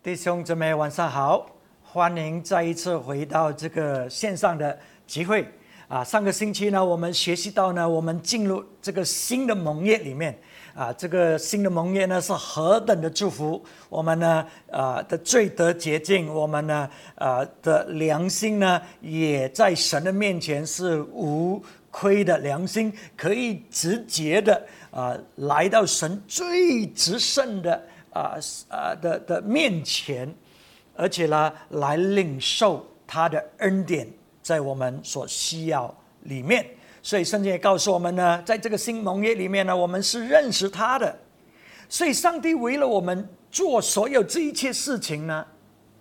弟兄姊妹，晚上好！欢迎再一次回到这个线上的集会啊。上个星期呢，我们学习到呢，我们进入这个新的盟约里面啊。这个新的盟约呢，是何等的祝福！我们呢，啊的罪得洁净，我们呢，啊的良心呢，也在神的面前是无亏的良心，可以直接的啊来到神最直圣的。啊啊的的面前，而且呢，来领受他的恩典，在我们所需要里面。所以圣经也告诉我们呢，在这个新盟约里面呢，我们是认识他的。所以上帝为了我们做所有这一切事情呢，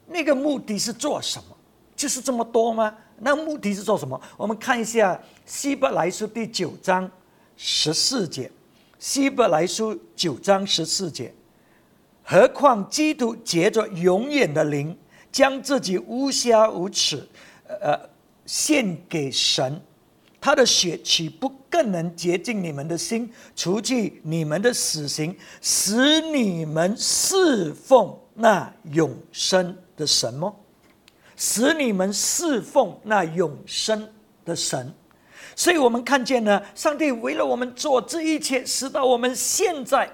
那个目的是做什么？就是这么多吗？那目的是做什么？我们看一下希伯来书第九章十四节，希伯来书九章十四节。何况基督借着永远的灵，将自己无瑕无耻，呃，献给神，他的血岂不更能洁净你们的心，除去你们的死刑，使你们侍奉那永生的神吗？使你们侍奉那永生的神。所以我们看见呢，上帝为了我们做这一切，使到我们现在。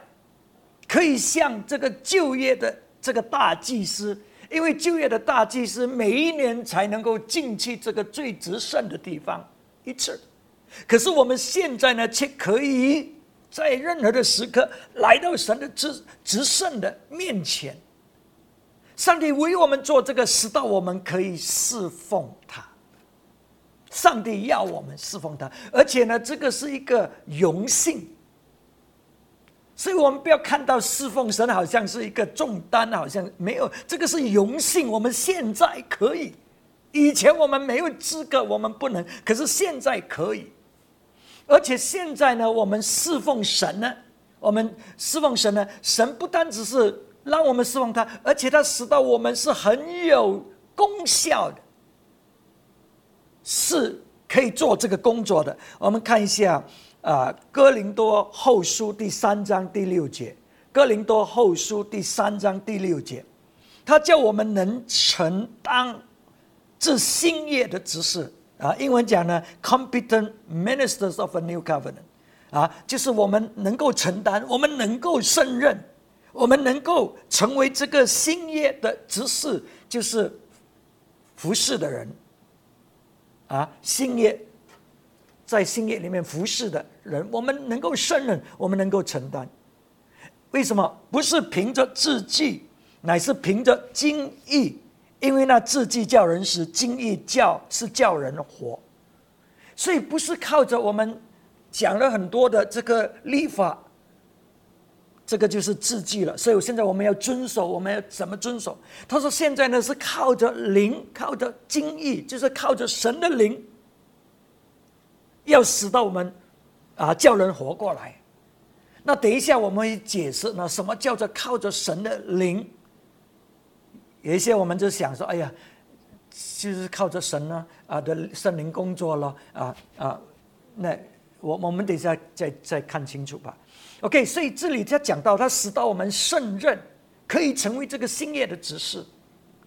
可以像这个就业的这个大祭司，因为就业的大祭司每一年才能够进去这个最值圣的地方一次，可是我们现在呢，却可以在任何的时刻来到神的值值圣的面前。上帝为我们做这个，使到我们可以侍奉他。上帝要我们侍奉他，而且呢，这个是一个荣幸。所以我们不要看到侍奉神好像是一个重担，好像没有这个是荣幸。我们现在可以，以前我们没有资格，我们不能，可是现在可以。而且现在呢，我们侍奉神呢，我们侍奉神呢，神不单只是让我们侍奉他，而且他使到我们是很有功效的，是可以做这个工作的。我们看一下。啊，《哥林多后书》第三章第六节，《哥林多后书》第三章第六节，他叫我们能承担这新业的职事啊。英文讲呢，competent ministers of a new covenant，啊，就是我们能够承担，我们能够胜任，我们能够成为这个新业的执事，就是服侍的人啊，新业。在新业里面服侍的人，我们能够胜任，我们能够承担。为什么？不是凭着字迹，乃是凭着精义。因为那字迹叫人死，精义叫是叫人活。所以不是靠着我们讲了很多的这个立法，这个就是字迹了。所以现在我们要遵守，我们要怎么遵守？他说现在呢是靠着灵，靠着精义，就是靠着神的灵。要使到我们啊，叫人活过来。那等一下我们解释，那什么叫做靠着神的灵？有一些我们就想说，哎呀，就是靠着神呢啊的圣灵工作了啊啊。那我我们等一下再再看清楚吧。OK，所以这里他讲到，他使到我们胜任，可以成为这个新业的指示，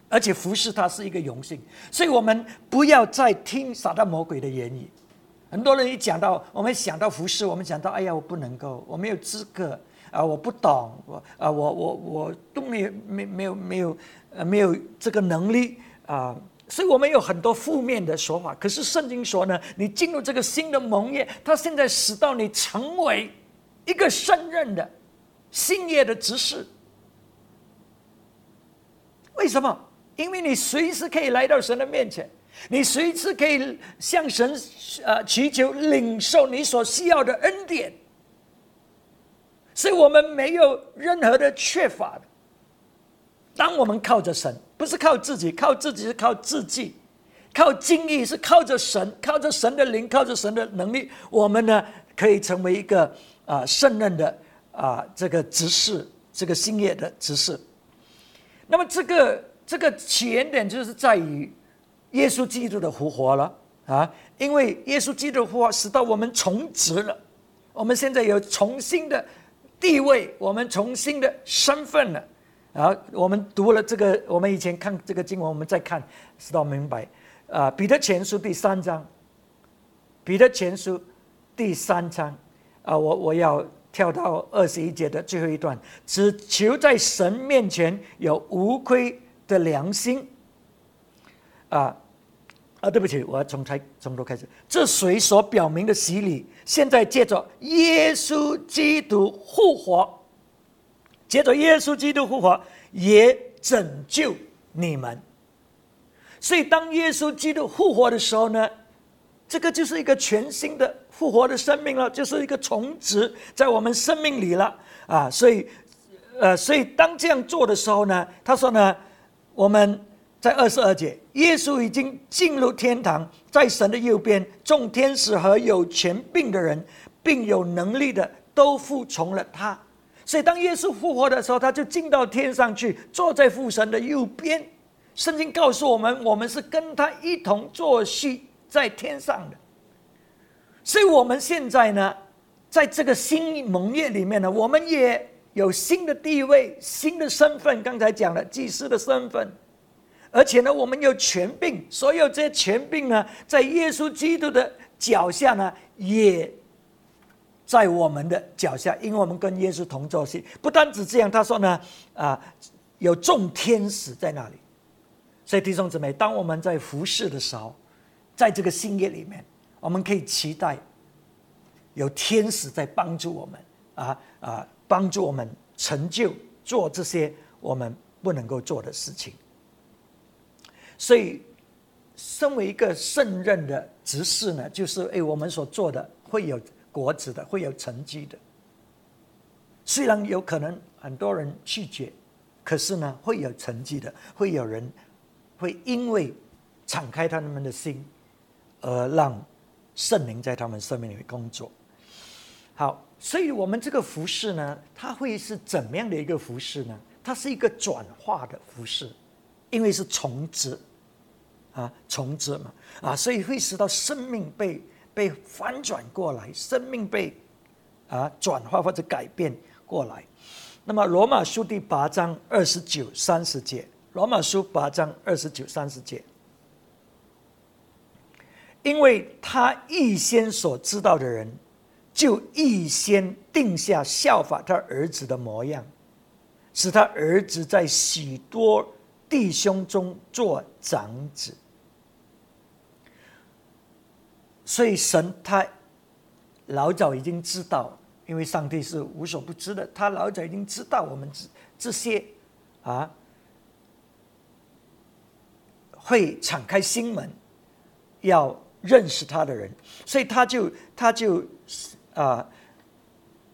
而且服侍他是一个荣幸。所以我们不要再听撒旦魔鬼的言语。很多人一讲到，我们想到服饰，我们想到，哎呀，我不能够，我没有资格啊，我不懂，我啊，我我我都没有没没有没有呃没有这个能力啊，所以我们有很多负面的说法。可是圣经说呢，你进入这个新的盟约，他现在使到你成为一个胜任的新业的执事。为什么？因为你随时可以来到神的面前。你随时可以向神呃祈求领受你所需要的恩典，所以我们没有任何的缺乏的。当我们靠着神，不是靠自己，靠自己是靠自己，靠精力是靠着神，靠着神的灵，靠着神的能力，我们呢可以成为一个啊胜任的啊这个执事，这个新业的执事。那么这个这个起源点就是在于。耶稣基督的复活了啊！因为耶稣基督复活，使到我们重职了。我们现在有重新的地位，我们重新的身份了啊我们读了这个，我们以前看这个经文，我们再看，使到明白。啊，彼得前书第三章，彼得前书第三章，啊，我我要跳到二十一节的最后一段，只求在神面前有无愧的良心。啊啊，对不起，我要从开从头开始。这水所表明的洗礼，现在借着耶稣基督复活，借着耶稣基督复活，也拯救你们。所以，当耶稣基督复活的时候呢，这个就是一个全新的复活的生命了，就是一个重植在我们生命里了啊！所以，呃，所以当这样做的时候呢，他说呢，我们在二十二节，耶稣已经进入天堂，在神的右边，众天使和有权柄的人，并有能力的都服从了他。所以，当耶稣复活的时候，他就进到天上去，坐在父神的右边。圣经告诉我们，我们是跟他一同作息在天上的，所以我们现在呢，在这个新盟约里面呢，我们也有新的地位、新的身份。刚才讲了祭司的身份，而且呢，我们有权柄，所有这些权柄呢，在耶稣基督的脚下呢，也在我们的脚下，因为我们跟耶稣同作戏。不单止这样，他说呢，啊，有众天使在那里。所以弟兄姊妹，当我们在服侍的时候，在这个新业里面，我们可以期待有天使在帮助我们啊啊，帮助我们成就做这些我们不能够做的事情。所以，身为一个胜任的执事呢，就是哎，我们所做的会有果子的，会有成绩的。虽然有可能很多人拒绝，可是呢，会有成绩的，会有人。会因为敞开他们的心，而让圣灵在他们生命里面工作。好，所以我们这个服饰呢，它会是怎么样的一个服饰呢？它是一个转化的服饰，因为是重置啊，重置嘛啊，所以会使到生命被被翻转过来，生命被啊转化或者改变过来。那么罗马书第八章二十九、三十节。罗马书八章二十九、三十节，因为他预先所知道的人，就预先定下效法他儿子的模样，使他儿子在许多弟兄中做长子。所以神他老早已经知道，因为上帝是无所不知的，他老早已经知道我们这这些啊。会敞开心门，要认识他的人，所以他就他就啊，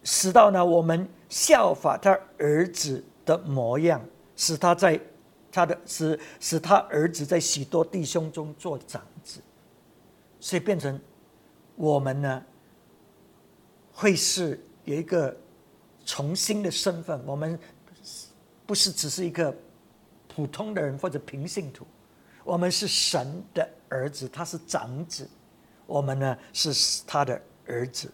使到呢我们效法他儿子的模样，使他在他的使使他儿子在许多弟兄中做长，所以变成我们呢会是有一个重新的身份，我们不是只是一个普通的人或者平信徒。我们是神的儿子，他是长子，我们呢是他的儿子，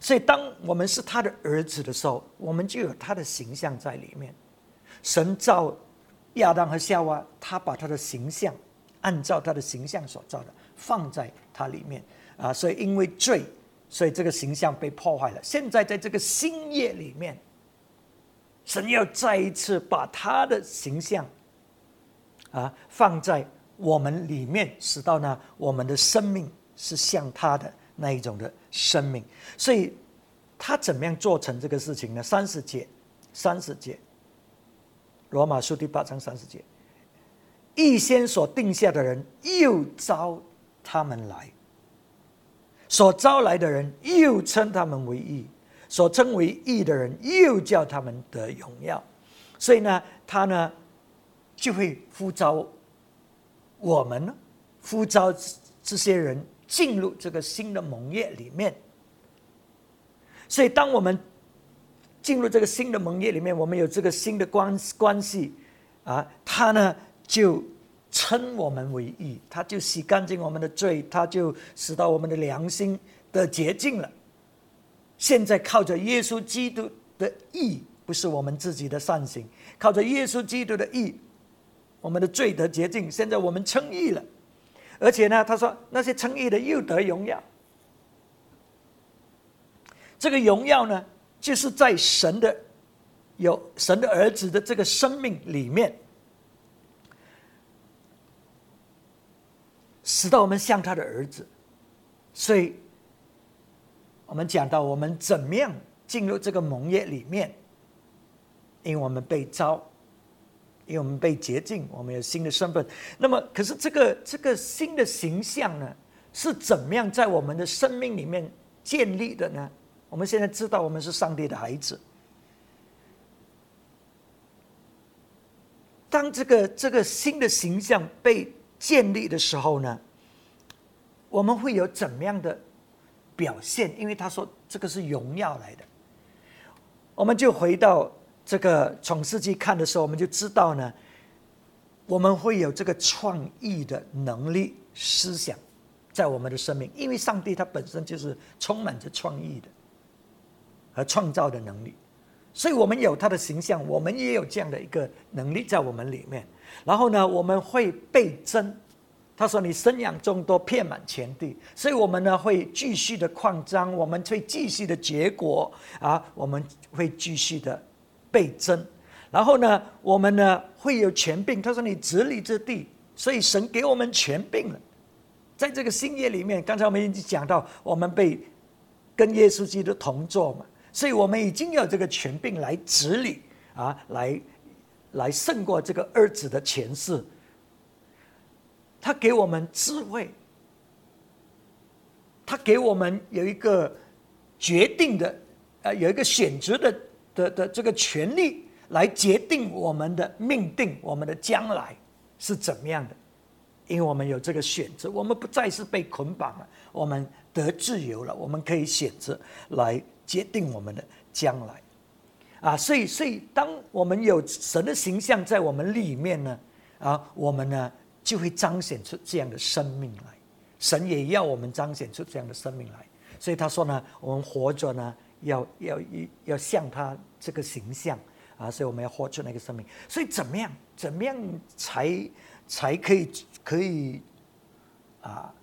所以当我们是他的儿子的时候，我们就有他的形象在里面。神造亚当和夏娃，他把他的形象按照他的形象所造的放在他里面啊，所以因为罪，所以这个形象被破坏了。现在在这个新业里面，神要再一次把他的形象啊放在。我们里面使到呢，我们的生命是像他的那一种的生命，所以他怎么样做成这个事情呢？三十节，三十节，罗马书第八章三十节，预先所定下的人又遭他们来，所招来的人又称他们为义，所称为义的人又叫他们得荣耀，所以呢，他呢就会呼召。我们呢，呼召这些人进入这个新的盟约里面。所以，当我们进入这个新的盟约里面，我们有这个新的关关系啊，他呢就称我们为义，他就洗干净我们的罪，他就使到我们的良心的洁净了。现在靠着耶稣基督的义，不是我们自己的善行，靠着耶稣基督的义，我们的罪得洁净。现在我们称义了，而且呢，他说那些称义的又得荣耀。这个荣耀呢，就是在神的有神的儿子的这个生命里面，使到我们像他的儿子。所以，我们讲到我们怎么样进入这个盟约里面，因为我们被招，因为我们被洁净，我们有新的身份。那么，可是这个这个新的形象呢，是怎么样在我们的生命里面建立的呢？我们现在知道，我们是上帝的孩子。当这个这个新的形象被建立的时候呢，我们会有怎么样的表现？因为他说这个是荣耀来的，我们就回到这个创世纪看的时候，我们就知道呢，我们会有这个创意的能力、思想在我们的生命，因为上帝他本身就是充满着创意的。和创造的能力，所以我们有他的形象，我们也有这样的一个能力在我们里面。然后呢，我们会倍增。他说：“你生养众多，遍满全地。”所以，我们呢会继续的扩张，我们会继续的结果啊，我们会继续的倍增。然后呢，我们呢会有权柄。他说：“你治理这地。”所以，神给我们权柄了。在这个新约里面，刚才我们已经讲到，我们被跟耶稣基督同坐嘛。所以我们已经有这个权柄来治理啊，来来胜过这个儿子的前世。他给我们智慧，他给我们有一个决定的，呃，有一个选择的的的这个权利，来决定我们的命定，我们的将来是怎么样的。因为我们有这个选择，我们不再是被捆绑了，我们得自由了，我们可以选择来。决定我们的将来，啊，所以，所以，当我们有神的形象在我们里面呢，啊，我们呢就会彰显出这样的生命来。神也要我们彰显出这样的生命来。所以他说呢，我们活着呢，要要要像他这个形象啊，所以我们要活出那个生命。所以怎么样，怎么样才才可以可以啊，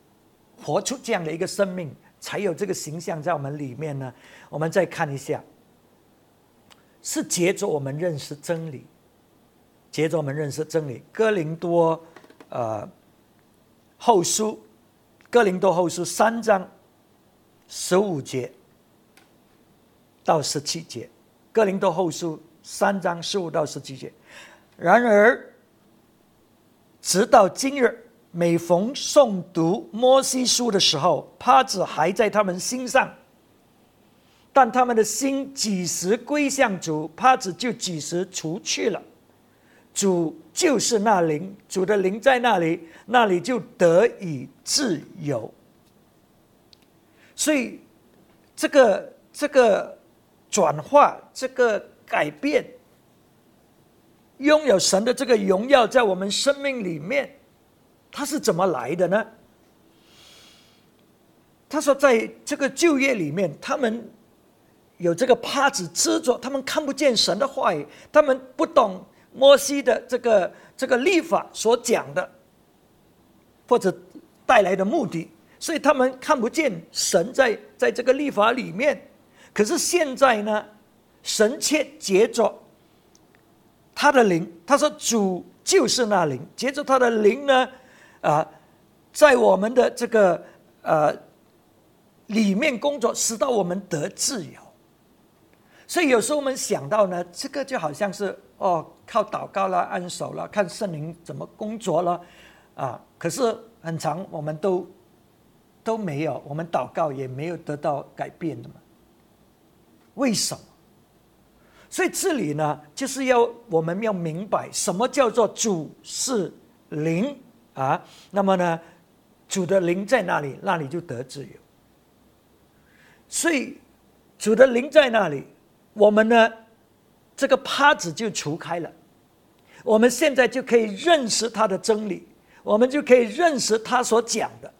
活出这样的一个生命？才有这个形象在我们里面呢。我们再看一下，是接着我们认识真理，接着我们认识真理。哥林多，呃，后书，哥林多后书三章十五节到十七节，哥林多后书三章十五到十七节。然而，直到今日。每逢诵读摩西书的时候，帕子还在他们心上，但他们的心几时归向主，帕子就几时除去了。主就是那灵，主的灵在那里，那里就得以自由。所以，这个这个转化，这个改变，拥有神的这个荣耀，在我们生命里面。它是怎么来的呢？他说，在这个就业里面，他们有这个帕子遮着，他们看不见神的话语，他们不懂摩西的这个这个立法所讲的，或者带来的目的，所以他们看不见神在在这个立法里面。可是现在呢，神却接着他的灵，他说主就是那灵，接着他的灵呢。啊，在我们的这个呃里面工作，使到我们得自由。所以有时候我们想到呢，这个就好像是哦，靠祷告了、安守了、看圣灵怎么工作了啊。可是很长，我们都都没有，我们祷告也没有得到改变的嘛。为什么？所以这里呢，就是要我们要明白什么叫做主是灵。啊，那么呢，主的灵在那里，那里就得自由。所以，主的灵在那里，我们呢，这个帕子就除开了，我们现在就可以认识他的真理，我们就可以认识他所讲的。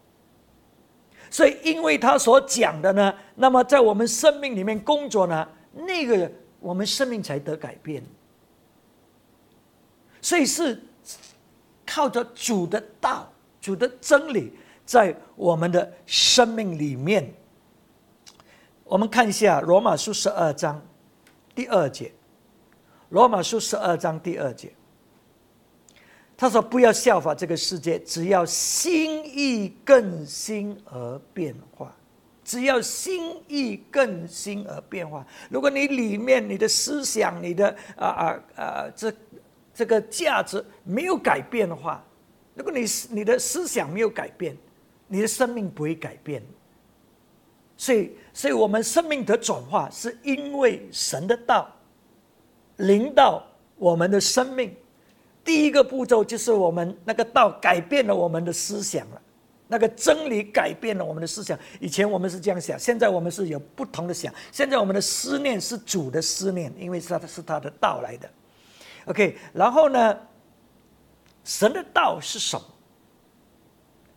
所以，因为他所讲的呢，那么在我们生命里面工作呢，那个我们生命才得改变。所以是靠着主的道、主的真理，在我们的生命里面。我们看一下罗马书十二章第二节，罗马书十二章第二节，他说：“不要效法这个世界，只要心意更新而变化。只要心意更新而变化。如果你里面你的思想、你的啊啊啊这。”这个价值没有改变的话，如果你你的思想没有改变，你的生命不会改变。所以，所以我们生命的转化，是因为神的道领导我们的生命。第一个步骤就是我们那个道改变了我们的思想了，那个真理改变了我们的思想。以前我们是这样想，现在我们是有不同的想。现在我们的思念是主的思念，因为是他是他的道来的。OK，然后呢？神的道是什么？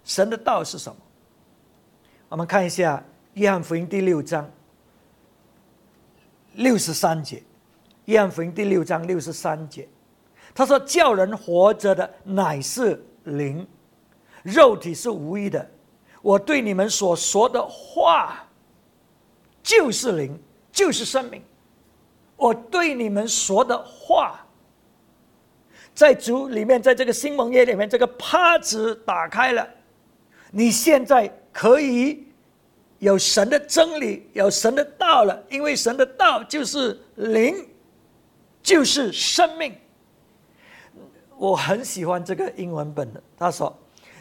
神的道是什么？我们看一下《约翰福音》第六章六十三节，《约翰福音》第六章六十三节，他说：“叫人活着的乃是灵，肉体是无意的。我对你们所说的话，就是灵，就是生命。我对你们说的话。”在主里面，在这个新盟约里面，这个帕子打开了，你现在可以有神的真理，有神的道了。因为神的道就是灵，就是生命。我很喜欢这个英文本的，他说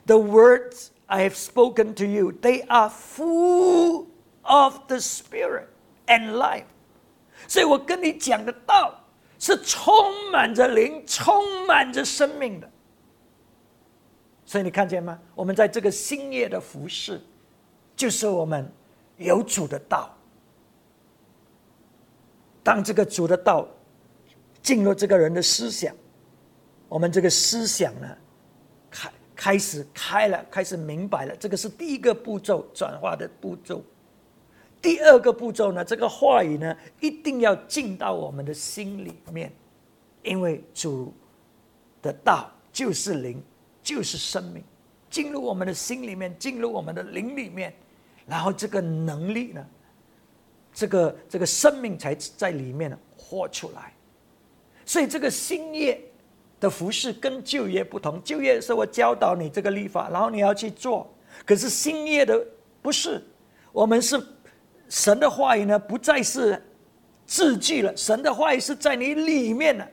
：“The words I have spoken to you, they are full of the Spirit and life。”所以我跟你讲的道。是充满着灵、充满着生命的，所以你看见吗？我们在这个新业的服饰，就是我们有主的道。当这个主的道进入这个人的思想，我们这个思想呢，开开始开了，开始明白了。这个是第一个步骤，转化的步骤。第二个步骤呢，这个话语呢，一定要进到我们的心里面，因为主的道就是灵，就是生命，进入我们的心里面，进入我们的灵里面，然后这个能力呢，这个这个生命才在里面呢活出来。所以这个新业的服饰跟旧业不同，旧业是我教导你这个立法，然后你要去做，可是新业的不是，我们是。神的话语呢，不再是字句了。神的话语是在你里面的，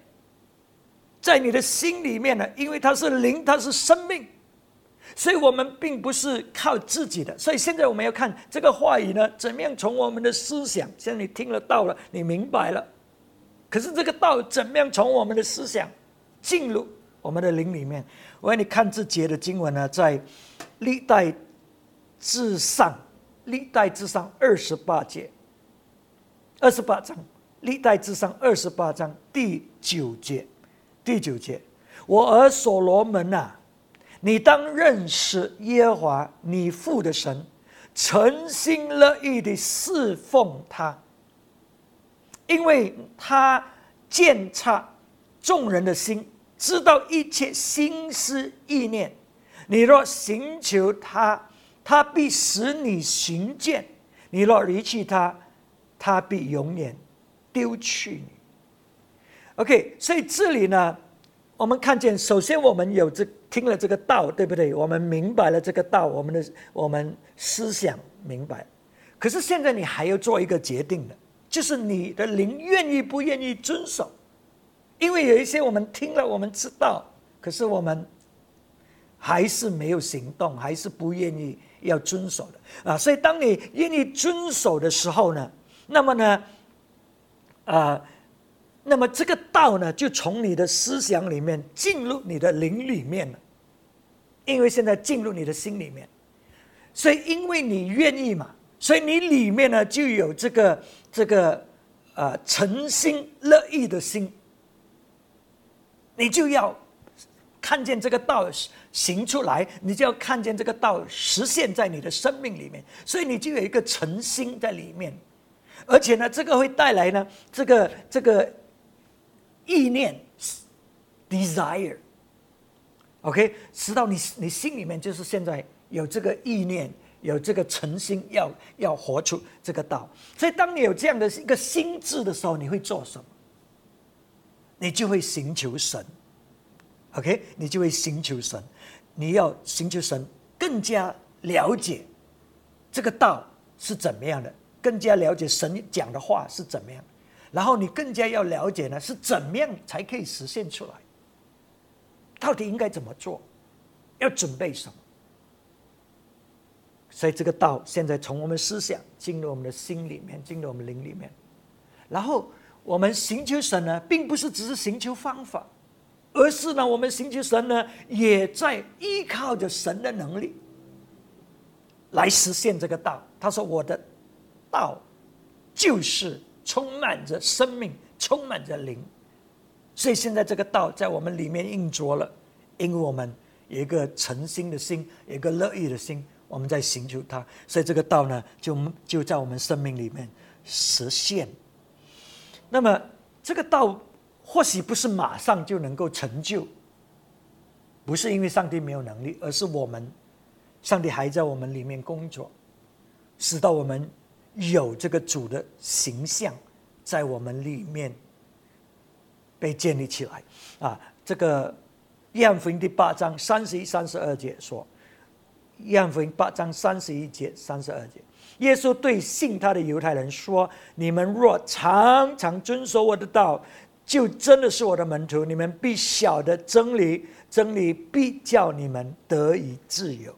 在你的心里面的，因为它是灵，它是生命，所以我们并不是靠自己的。所以现在我们要看这个话语呢，怎么样从我们的思想，现在你听了道了，你明白了。可是这个道怎么样从我们的思想进入我们的灵里面？我让你看这节的经文呢，在历代至上。历代至上二十八节，二十八章，历代至上二十八章第九节，第九节，我儿所罗门呐，你当认识耶和华你父的神，诚心乐意的侍奉他，因为他鉴察众人的心，知道一切心思意念，你若寻求他。他必使你寻见，你若离弃他，他必永远丢弃你。OK，所以这里呢，我们看见，首先我们有这听了这个道，对不对？我们明白了这个道，我们的我们思想明白。可是现在你还要做一个决定的，就是你的灵愿意不愿意遵守？因为有一些我们听了，我们知道，可是我们还是没有行动，还是不愿意。要遵守的啊，所以当你愿意遵守的时候呢，那么呢，啊，那么这个道呢，就从你的思想里面进入你的灵里面了，因为现在进入你的心里面，所以因为你愿意嘛，所以你里面呢就有这个这个啊诚心乐意的心，你就要看见这个道。行出来，你就要看见这个道实现在你的生命里面，所以你就有一个诚心在里面，而且呢，这个会带来呢，这个这个意念，desire，OK，直到你你心里面就是现在有这个意念，有这个诚心，要要活出这个道。所以，当你有这样的一个心智的时候，你会做什么？你就会寻求神，OK，你就会寻求神。你要寻求神，更加了解这个道是怎么样的。更加了解神讲的话是怎么样，然后你更加要了解呢，是怎么样才可以实现出来？到底应该怎么做？要准备什么？所以这个道现在从我们思想进入我们的心里面，进入我们灵里面，然后我们寻求神呢，并不是只是寻求方法，而是呢，我们寻求神呢，也在依靠着神的能力来实现这个道。他说：“我的。”道就是充满着生命，充满着灵，所以现在这个道在我们里面运作了，因为我们有一个诚心的心，有一个乐意的心，我们在寻求它，所以这个道呢，就就在我们生命里面实现。那么这个道或许不是马上就能够成就，不是因为上帝没有能力，而是我们，上帝还在我们里面工作，使到我们。有这个主的形象在我们里面被建立起来啊！这个约翰福音第八章三十一、三十二节说：“约翰福音八章三十一节、三十二节，耶稣对信他的犹太人说：‘你们若常常遵守我的道，就真的是我的门徒。你们必晓得真理，真理必叫你们得以自由。’”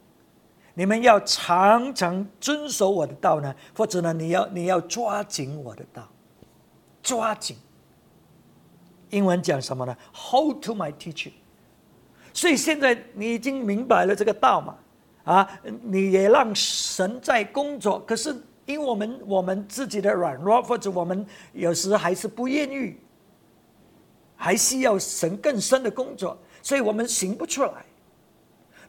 你们要常常遵守我的道呢，或者呢，你要你要抓紧我的道，抓紧。英文讲什么呢？Hold to my teaching。所以现在你已经明白了这个道嘛？啊，你也让神在工作，可是因为我们我们自己的软弱，或者我们有时还是不愿意，还需要神更深的工作，所以我们行不出来。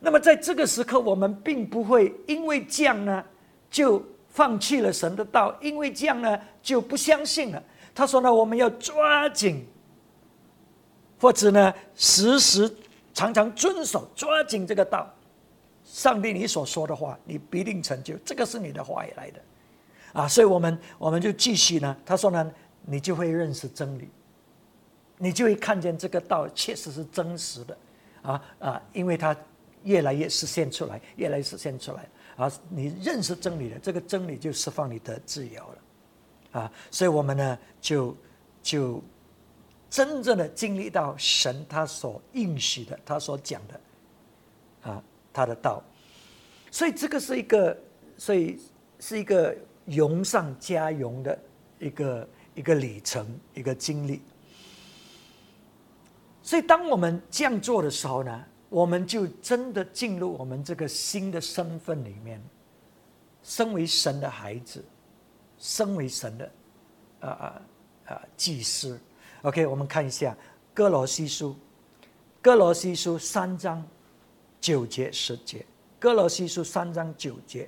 那么在这个时刻，我们并不会因为这样呢，就放弃了神的道；因为这样呢，就不相信了。他说呢，我们要抓紧，或者呢，时时常常遵守、抓紧这个道。上帝，你所说的话，你必定成就。这个是你的话语来的，啊！所以我们我们就继续呢。他说呢，你就会认识真理，你就会看见这个道确实是真实的，啊啊！因为他。越来越实现出来，越来越实现出来啊！你认识真理了，这个真理就释放你的自由了啊！所以，我们呢，就就真正的经历到神他所应许的，他所讲的啊，他的道。所以，这个是一个，所以是一个荣上加荣的一个一个里程，一个经历。所以，当我们这样做的时候呢？我们就真的进入我们这个新的身份里面，身为神的孩子，身为神的啊啊啊祭司。OK，我们看一下哥罗西书，哥罗西书三章九节十节，哥罗西书三章九节，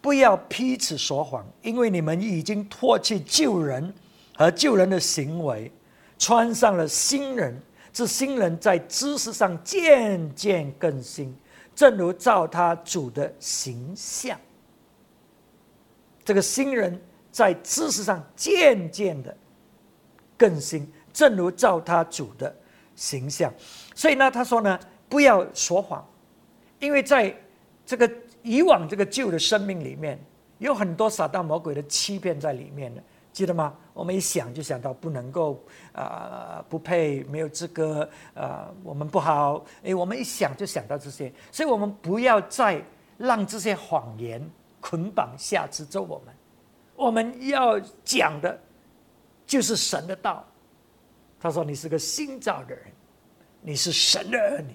不要彼此说谎，因为你们已经脱去旧人和旧人的行为，穿上了新人。这新人在知识上渐渐更新，正如照他主的形象。这个新人在知识上渐渐的更新，正如照他主的形象。所以呢，他说呢，不要说谎，因为在这个以往这个旧的生命里面，有很多撒旦魔鬼的欺骗在里面的。记得吗？我们一想就想到不能够啊，不配，没有资格啊，我们不好。哎，我们一想就想到这些，所以我们不要再让这些谎言捆绑、下制着我们。我们要讲的，就是神的道。他说：“你是个新造的人，你是神的儿女，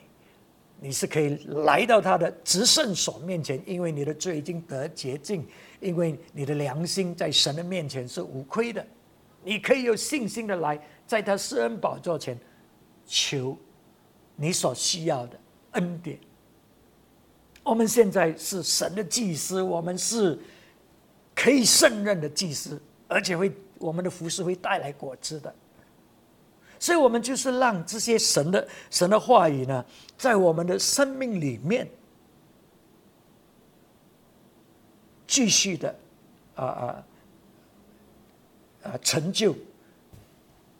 你是可以来到他的执圣所面前，因为你的罪已经得洁净。”因为你的良心在神的面前是无愧的，你可以有信心的来，在他施恩宝座前求你所需要的恩典。我们现在是神的祭司，我们是可以胜任的祭司，而且会我们的服饰会带来果子的。所以，我们就是让这些神的神的话语呢，在我们的生命里面继续的啊啊啊成就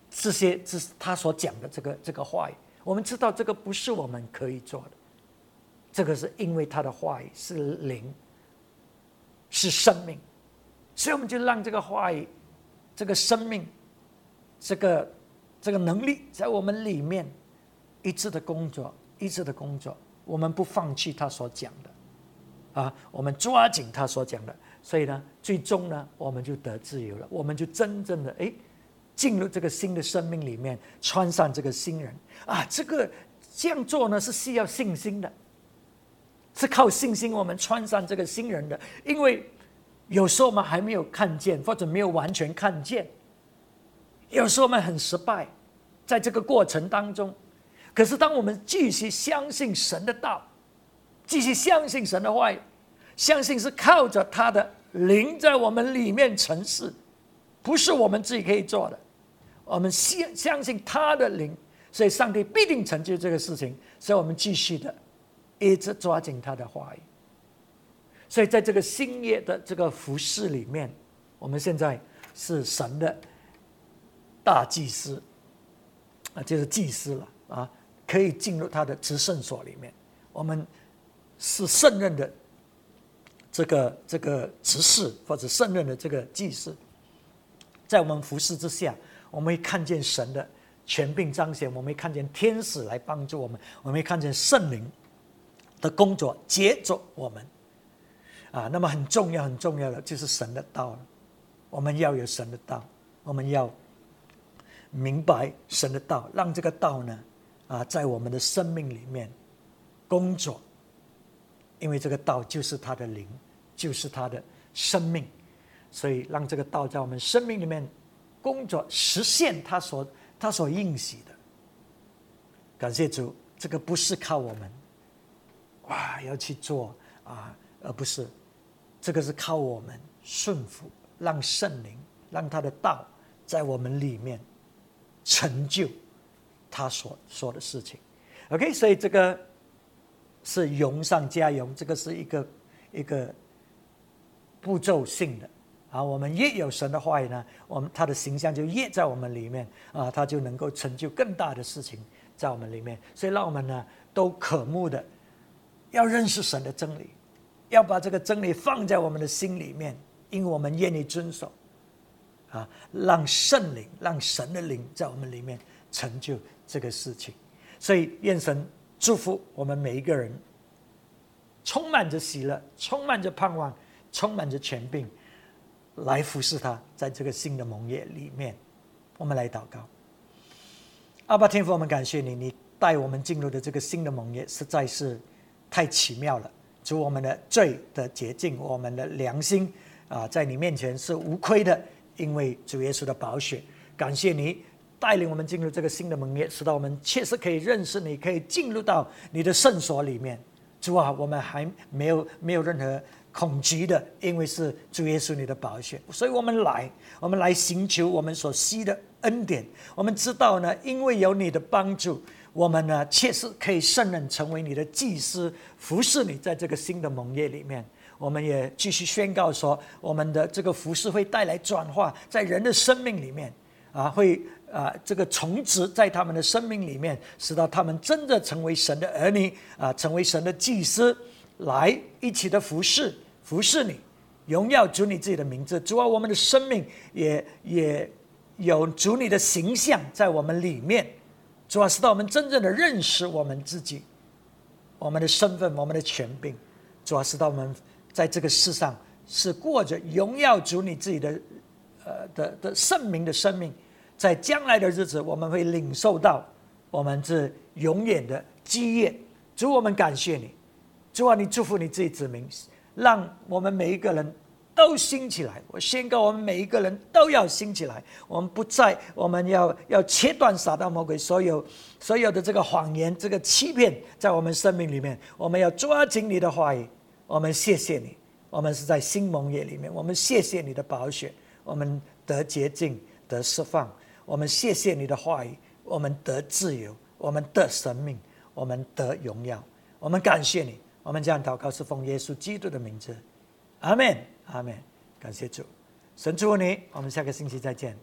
这些这他所讲的这个这个话语。我们知道这个不是我们可以做的，这个是因为他的话语是灵，是生命，所以我们就让这个话语、这个生命、这个这个能力在我们里面一直的工作，一直的工作。我们不放弃他所讲的，啊，我们抓紧他所讲的，所以呢，最终呢，我们就得自由了，我们就真正的哎。进入这个新的生命里面，穿上这个新人啊！这个这样做呢是需要信心的，是靠信心我们穿上这个新人的。因为有时候我们还没有看见，或者没有完全看见，有时候我们很失败，在这个过程当中。可是当我们继续相信神的道，继续相信神的话，相信是靠着他的灵在我们里面成事，不是我们自己可以做的。我们相相信他的灵，所以上帝必定成就这个事情。所以我们继续的一直抓紧他的话语。所以在这个新业的这个服饰里面，我们现在是神的大祭司啊，就是祭司了啊，可以进入他的执圣所里面。我们是圣任的这个这个执事，或者圣任的这个祭司，在我们服饰之下。我们会看见神的权柄彰显，我们会看见天使来帮助我们，我们会看见圣灵的工作接着我们。啊，那么很重要、很重要的就是神的道了，我们要有神的道，我们要明白神的道，让这个道呢，啊，在我们的生命里面工作，因为这个道就是他的灵，就是他的生命，所以让这个道在我们生命里面。工作实现他所他所应许的，感谢主，这个不是靠我们，哇，要去做啊，而不是，这个是靠我们顺服，让圣灵，让他的道在我们里面成就他所说的事情。OK，所以这个是容上加容，这个是一个一个步骤性的。啊，我们越有神的话语呢，我们他的形象就越在我们里面啊，他就能够成就更大的事情在我们里面。所以让我们呢都渴慕的要认识神的真理，要把这个真理放在我们的心里面，因为我们愿意遵守啊，让圣灵、让神的灵在我们里面成就这个事情。所以愿神祝福我们每一个人，充满着喜乐，充满着盼望，充满着权柄。来服侍他，在这个新的盟约里面，我们来祷告。阿爸天父，我们感谢你，你带我们进入的这个新的盟约实在是太奇妙了。主，我们的罪的洁净，我们的良心啊，在你面前是无愧的，因为主耶稣的宝血。感谢你带领我们进入这个新的盟约，使到我们确实可以认识你，可以进入到你的圣所里面。主啊，我们还没有没有任何。恐惧的，因为是主耶稣你的宝血，所以我们来，我们来寻求我们所需的恩典。我们知道呢，因为有你的帮助，我们呢确实可以胜任成为你的祭司，服侍你在这个新的盟约里面。我们也继续宣告说，我们的这个服侍会带来转化，在人的生命里面啊，会啊这个重植在他们的生命里面，使到他们真的成为神的儿女啊，成为神的祭司，来一起的服侍。服侍你，荣耀主你自己的名字。主啊，我们的生命也也有主你的形象在我们里面。主啊，使到我们真正的认识我们自己，我们的身份，我们的权柄。主啊，使到我们在这个世上是过着荣耀主你自己的呃的的圣明的生命。在将来的日子，我们会领受到我们这永远的基业。主，我们感谢你。主啊，你祝福你自己子民。让我们每一个人都兴起来！我宣告，我们每一个人都要兴起来。我们不再，我们要要切断撒旦魔鬼所有所有的这个谎言、这个欺骗，在我们生命里面。我们要抓紧你的话语。我们谢谢你。我们是在新盟约里面。我们谢谢你的保险。我们得洁净、得释放。我们谢谢你的话语，我们得自由，我们得生命，我们得荣耀。我们感谢你，我们这样祷告是奉耶稣基督的名字，阿门，阿门。感谢主，神祝福你，我们下个星期再见。